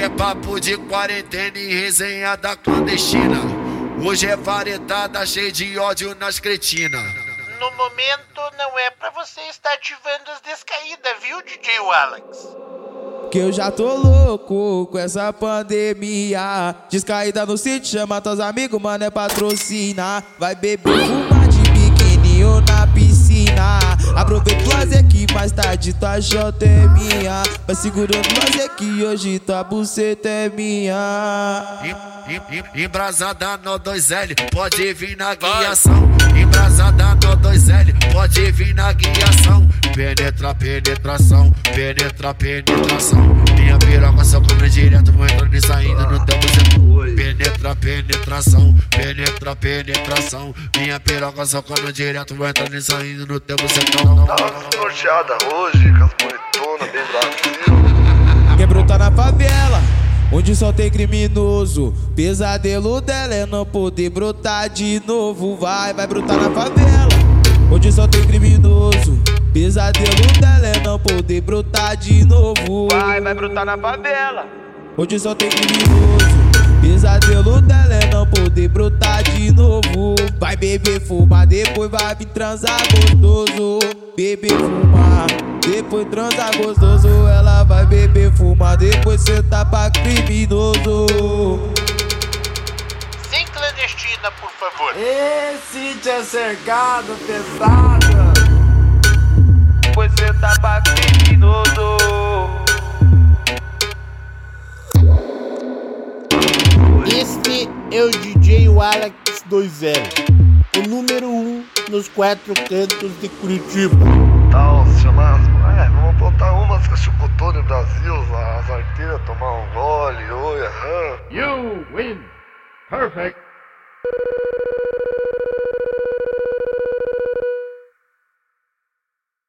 que é papo de quarentena e resenha da clandestina. Hoje é varetada cheia de ódio nas cretinas. No momento não é pra você estar ativando as descaídas, viu, DJ Alex? Que eu já tô louco com essa pandemia. Descaída no sítio, chama teus amigos, mano, é patrocina. Vai beber, fumar de biquíni ou na piscina. Aproveita mais tarde tua jota é minha. Vai segurando o lazer que hoje tua buceta é minha. Embrasada no 2L, pode vir na guiação. Embrasada no 2L, pode vir na guiação. Penetra, penetração, penetra, penetração. Minha piroca penetração, penetra, penetração. Minha piroca só come direto, vou entrando e saindo no teu bucetão. Tá desnorteada hoje, com as bonitonas, bem Brasil. Quer brotar na favela? Onde só tem criminoso Pesadelo dela é não poder brotar de novo Vai, vai brotar na favela Onde só tem criminoso Pesadelo dela é não poder brotar de novo Vai, vai brotar na favela. Onde só tem criminoso Vai beber, fumar, depois vai vir transar gostoso. Beber, fumar, depois transar gostoso. Ela vai beber, fumar, depois sentar pra criminoso. Sem clandestina, por favor. Esse é cercado, pesado. Depois sentar pra criminoso. Este é o DJ Alex 2.0, o número 1 um nos quatro cantos de Curitiba. Os chamados. É, vamos botar umas que chupotou no Brasil, as arteiras tomar um gole, oi, aham. You win. Perfect.